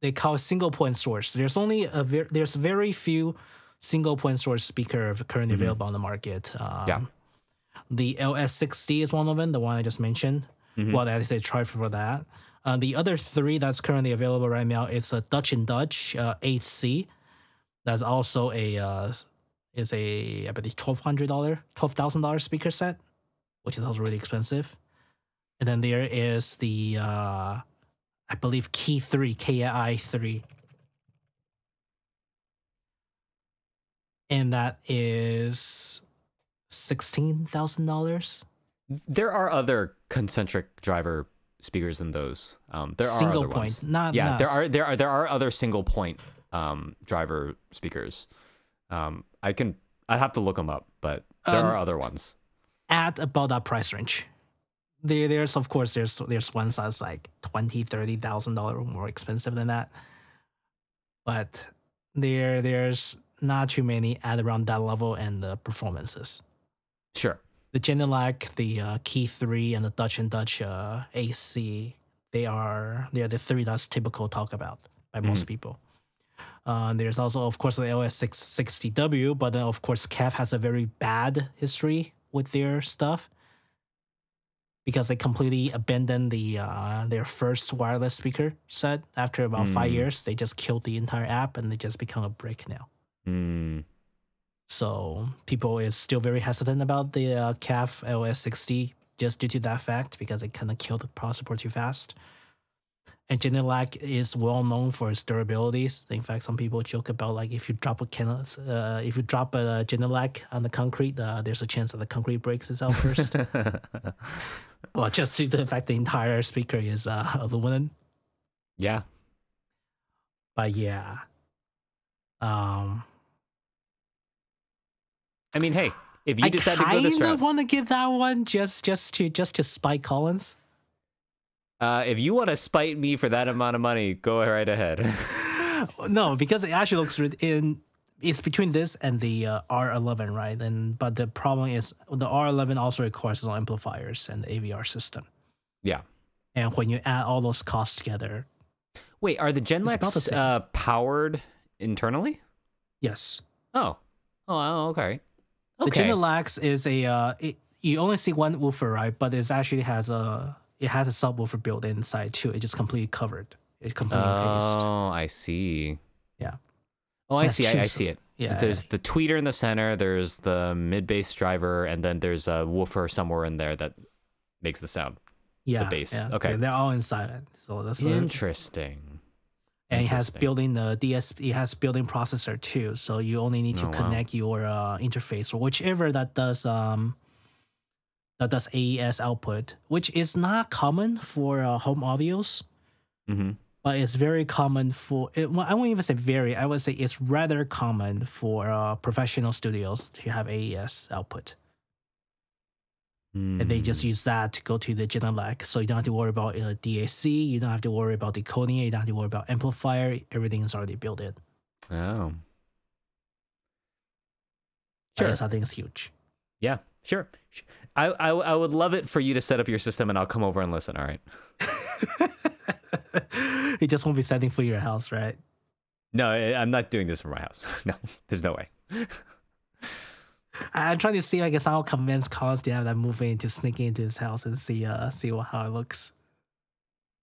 they call it single point source. There's only a ver- there's very few single point source speaker currently available on the market. Um, Mm-hmm. Yeah. The LS60 is one of them, the one I just mentioned. Mhm. Well, that is they tried for that. Uh, the other three that's currently available right now is a Dutch and Dutch uh, 8C. That's also a uh, is a I believe twelve hundred dollar, twelve thousand dollar speaker set, which is also really expensive. And then there is the uh, I believe Kii Three, Kii Three, and that is sixteen thousand dollars. there are other concentric driver speakers than those. Um, there are Single other point, ones. not yeah, not there are there are there are other single point um, driver speakers. Um, I can I'd have to look them up, but there Um, are other ones. at about that price range. There, there's of course there's there's ones that's like twenty, thirty thousand dollar more expensive than that, but there there's not too many at around that level and the performances. Sure. The Genelec, the uh, Kii Three, and the Dutch and Dutch uh, 8C, they are they are the three that's typical talk about by most people. Uh, there's also, of course, the LS660W, but then, of course, Kef has a very bad history with their stuff because they completely abandoned the uh, their first wireless speaker set after about five Mm. years. They just killed the entire app and they just become a brick now. Mm, So people is still very hesitant about the uh, Kef LS60 just due to that fact because it kind of killed the support too fast. And Genelec is well known for its durabilities. In fact, some people joke about like if you drop a can, uh, if you drop a Genelec on the concrete, uh, there's a chance that the concrete breaks itself first. well, just due to the fact the entire speaker is uh, aluminum. yeah. But yeah, um, I mean, hey, if you I decide to kind go this of route, want to get that one just just to just to spite Collins. Uh, if you want to spite me for that amount of money, go right ahead. no, because it actually looks in. It's between this and the uh, R11, right? And but the problem is the R11 also requires own amplifiers and the AVR system. yeah. And when you add all those costs together, Wait, are the Genelecs uh, powered internally? yes, Oh. Oh, oh, okay. the Okay. Genelecs is a. Uh, it, you only see one woofer, right? But it actually has a. It has a subwoofer built inside too. It just completely covered. It's completely encased. Oh, I see. Yeah. Oh, I That's see. I, I see it. Yeah. There's the tweeter in the center. There's the mid bass driver, and then there's a woofer somewhere in there that makes the sound. yeah, base. Yeah, Okay. they're all inside it. So that's the, Interesting. and it has Interesting. built-in the DS. It has built-in processor too, so you only need to Oh, wow. connect your uh, interface or whichever that does um that does AES output, which is not common for uh, home audios, hmm but it's very common for. It, well, I won't even say very. I would say it's rather common for uh, professional studios to have AES output, and they Hmm. just use that to go to the Genelec. So you don't have to worry about uh, DAC. You don't have to worry about decoding. it, You don't have to worry about amplifier. Everything is already built in. Oh. Sure. Yes, I think it's huge. Yeah. Sure. I, I I would love it for you to set up your system, and I'll come over and listen. All right. it just won't be sending for your house, right? No, I'm not doing this for my house. No, there's no way. I'm trying to see I if I can somehow convince Collins to have that move in to sneak into his house and see uh see what, how it looks.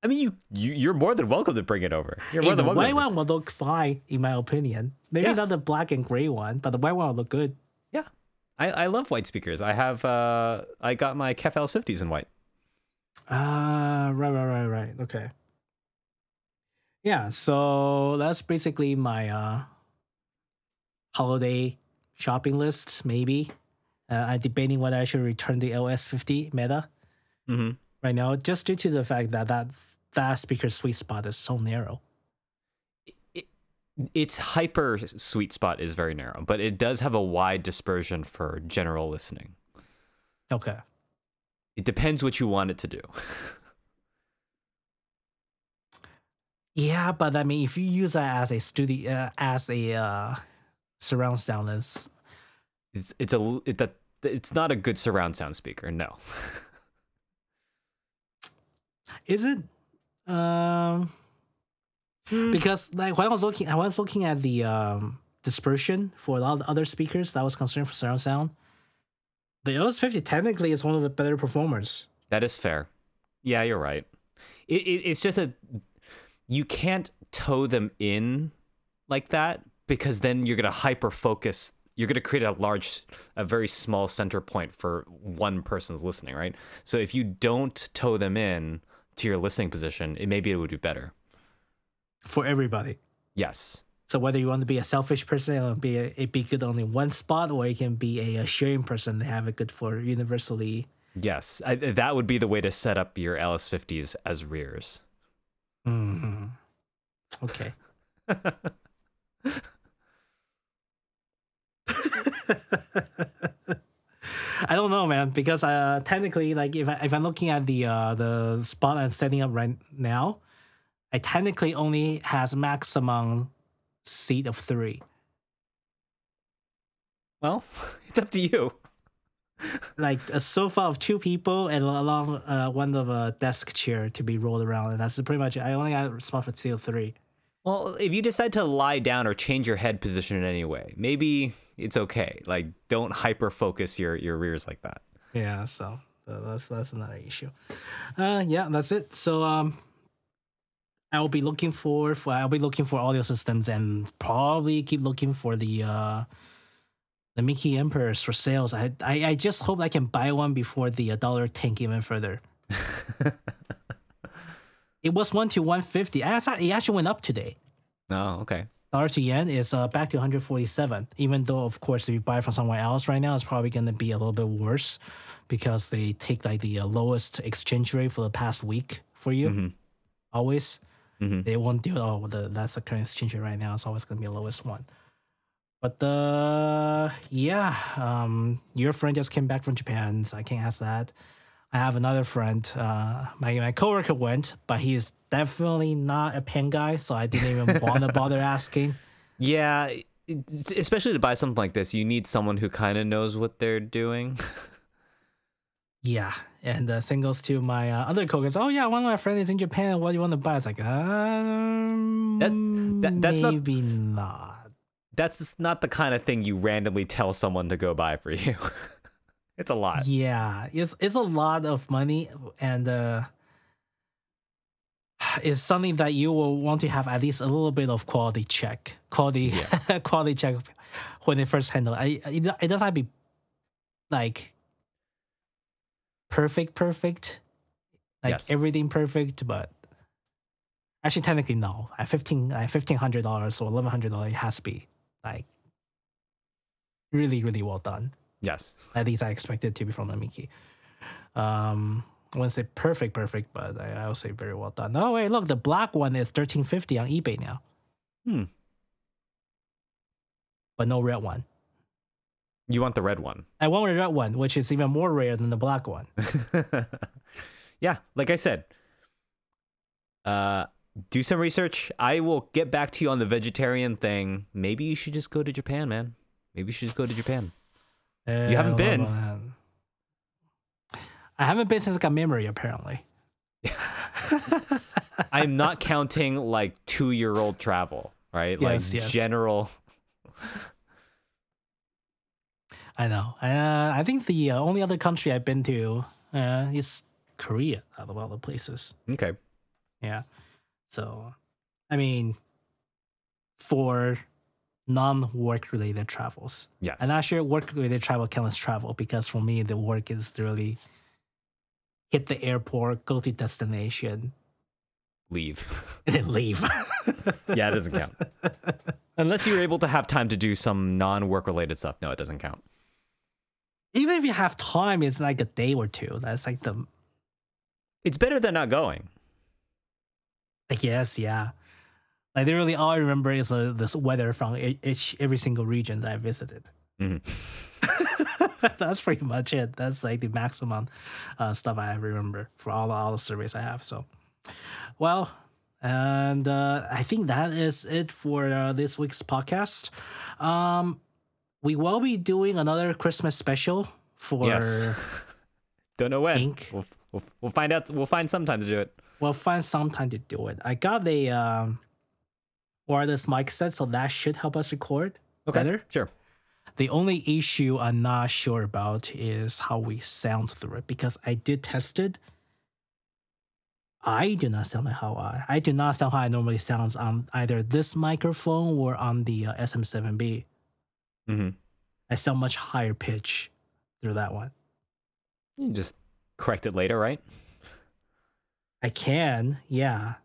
I mean, you, you you're more than welcome to bring it over. You're more Hey, than the welcome. white one will look fine, in my opinion. Maybe Yeah. not the black and gray one, but the white one will look good. I, I love white speakers. I have uh I got my Kef L50s in white. Ah, right, right, right, right. Okay. Yeah, so that's basically my uh holiday shopping list, maybe. Uh, I'm debating whether I should return the LS50 Meta hmm right now, just due to the fact that that that speaker sweet spot is so narrow. Its hyper sweet spot is very narrow, but it does have a wide dispersion for general listening. Okay. It depends what you want it to do. Yeah, but I mean, if you use that as a studio, uh, as a uh, surround sound, it's It's it's a it, that it's not a good surround sound speaker. No. is it? Um, because like when I was looking, I was looking at the um dispersion for a lot of the other speakers that I was concerned for surround sound. The LS50 technically is one of the better performers. That is fair. Yeah, you're right. It, it it's just a you can't toe them in like that because then you're gonna hyper focus. You're gonna create a large, a very small center point for one person's listening, right? So if you don't toe them in to your listening position, it maybe it would be better. For everybody. Yes. So whether you want to be a selfish person or be a, it be good only one spot, or you can be a, a sharing person to have it good for universally. Yes, I, that would be the way to set up your LS50s as rears. Mhm. Okay. I don't know, man, because uh, technically, like if I, if I'm looking at the uh, the spot I'm setting up right now, I technically only has maximum seat of three. Well, it's up to you. like a sofa of two people and along uh, one of a desk chair to be rolled around, and that's pretty much it. I only got a spot for steel three. Well, if you decide to lie down or change your head position in any way, maybe it's okay. Like, don't hyper focus your your rears like that. Yeah, so uh, that's that's another issue. Uh, yeah, that's it. So um, I will be looking for, for I'll be looking for audio systems and probably keep looking for the uh the Mickey Emperors for sales. I I, I just hope I can buy one before the uh, dollar tank even further. it was one to one fifty. It actually went up today. Oh, okay. dollar to yen is uh, back to 147 even though of course if you buy from somewhere else right now it's probably going to be a little bit worse because they take like the uh, lowest exchange rate for the past week for you Mhm. always Mhm. they won't do oh the, that's the current exchange rate right now. It's always going to be the lowest one. But uh yeah um your friend just came back from japan so i can't ask that. I have another friend uh my, my coworker went but he is definitely not a pen guy so i didn't even want to bother asking. Yeah, especially to buy something like this, you need someone who kind of knows what they're doing. Yeah, and the same goes to my uh, other coworkers. Oh yeah, one of my friends is in Japan. What do you want to buy? It's like, um, that- that's not- maybe not. That's just not the kind of thing you randomly tell someone to go buy for you. it's a lot. Yeah, it's it's a lot of money, and uh, it's something that you will want to have at least a little bit of quality check, quality quality check when they first handle. it. I it, it doesn't have to be like perfect, perfect, like Yes. everything perfect, but actually technically no. At fifteen, at fifteen hundred dollars or eleven hundred dollars, it has to be like really, really well done. Yes. At least I expect it to be from the Mickey. Um, I wouldn't say perfect, perfect, but I, I would say very well done. Oh wait, look, the black one is thirteen fifty on eBay now, Hmm. but no red one. You want the red one. I want the red one, which is even more rare than the black one. yeah, like I said, uh, do some research. I will get back to you on the vegetarian thing. Maybe you should just go to Japan, man. Maybe you should just go to Japan. You haven't been. I haven't been since I got memory, apparently. I'm not counting like two year old travel, right? Yes, like yes. general. I know. Uh, I think the uh, only other country I've been to uh, is Korea out of all the places. Okay. Yeah. So, I mean, for non-work related travels, Yes. I'm not sure work related travel counts travel because for me the work is really hit the airport, go to destination, Leave. and then leave. yeah, it doesn't count. Unless you're able to have time to do some non work related stuff. No, it doesn't count. Even if you have time, it's like a day or two. That's like the It's better than not going. I guess, yeah. Like literally, all I remember is uh, this weather from each every single region that I visited. Mhm. That's pretty much it. That's like the maximum uh, stuff I remember for all, all the surveys I have. So, well, and uh, I think that is it for uh, this week's podcast. Um, we will be doing another Christmas special for. Yes. Don't know when. Ink. We'll, we'll, we'll find out. We'll find some time to do it. We'll find some time to do it. I got a um, wireless mic set, so that should help us record okay. better. Sure. The only issue I'm not sure about is how we sound through it because I did test it. I do not sound like how I I do not sound how I normally sounds on either this microphone or on the uh, SM7B. Mm-hmm. I sound much higher pitch through that one. You can just correct it later, right? I can, yeah.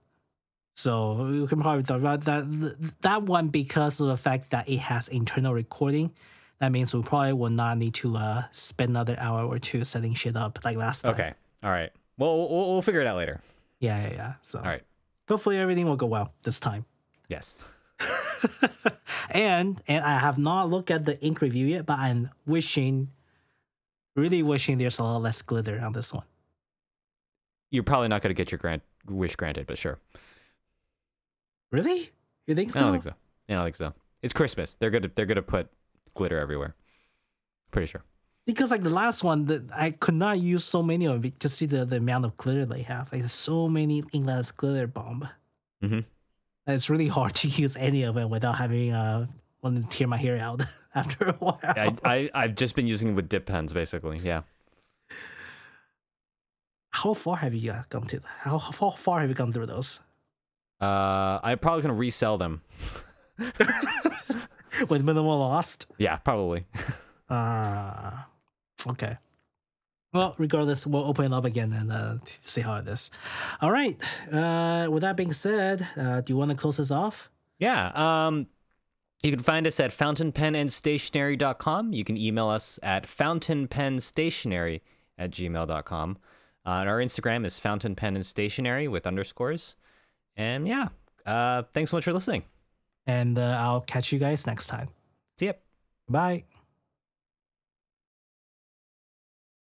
So we can probably talk about that that one because of the fact that it has internal recording. That means we probably will not need to uh, spend another hour or two setting shit up like last time. Okay. All right. Well, we'll, we'll figure it out later. Yeah, yeah, yeah. So All right. hopefully everything will go well this time. Yes. and and I have not looked at the ink review yet, but I'm wishing, really wishing there's a lot less glitter on this one. You're probably not going to get your grant wish granted, but sure. Really? You think so? I don't think so. Yeah, I don't think so. It's Christmas. They're gonna they're gonna put glitter everywhere. Pretty sure. Because like the last one, that I could not use so many of it just see the, the amount of glitter they have. Like so many England's glitter bomb. Mhm. And It's really hard to use any of it without having uh wanting to tear my hair out after a while. I, I I've just been using it with dip pens basically. Yeah. How far have you uh, gone to? How, how far have you gone through those? Uh, I'm probably gonna resell them. With minimal lost? Yeah, probably. Ah, okay. Well, regardless, we'll open it up again and uh, see how it is. All right. Uh, with that being said, uh, do you want to close this off? Yeah. Um, you can find us at fountainpenandstationery.com. You can email us at fountainpenstationery at gmail.com. Uh, and our Instagram is fountainpenandstationery with underscores. And yeah, uh, thanks so much for listening. And uh, I'll catch you guys next time. See ya. Bye.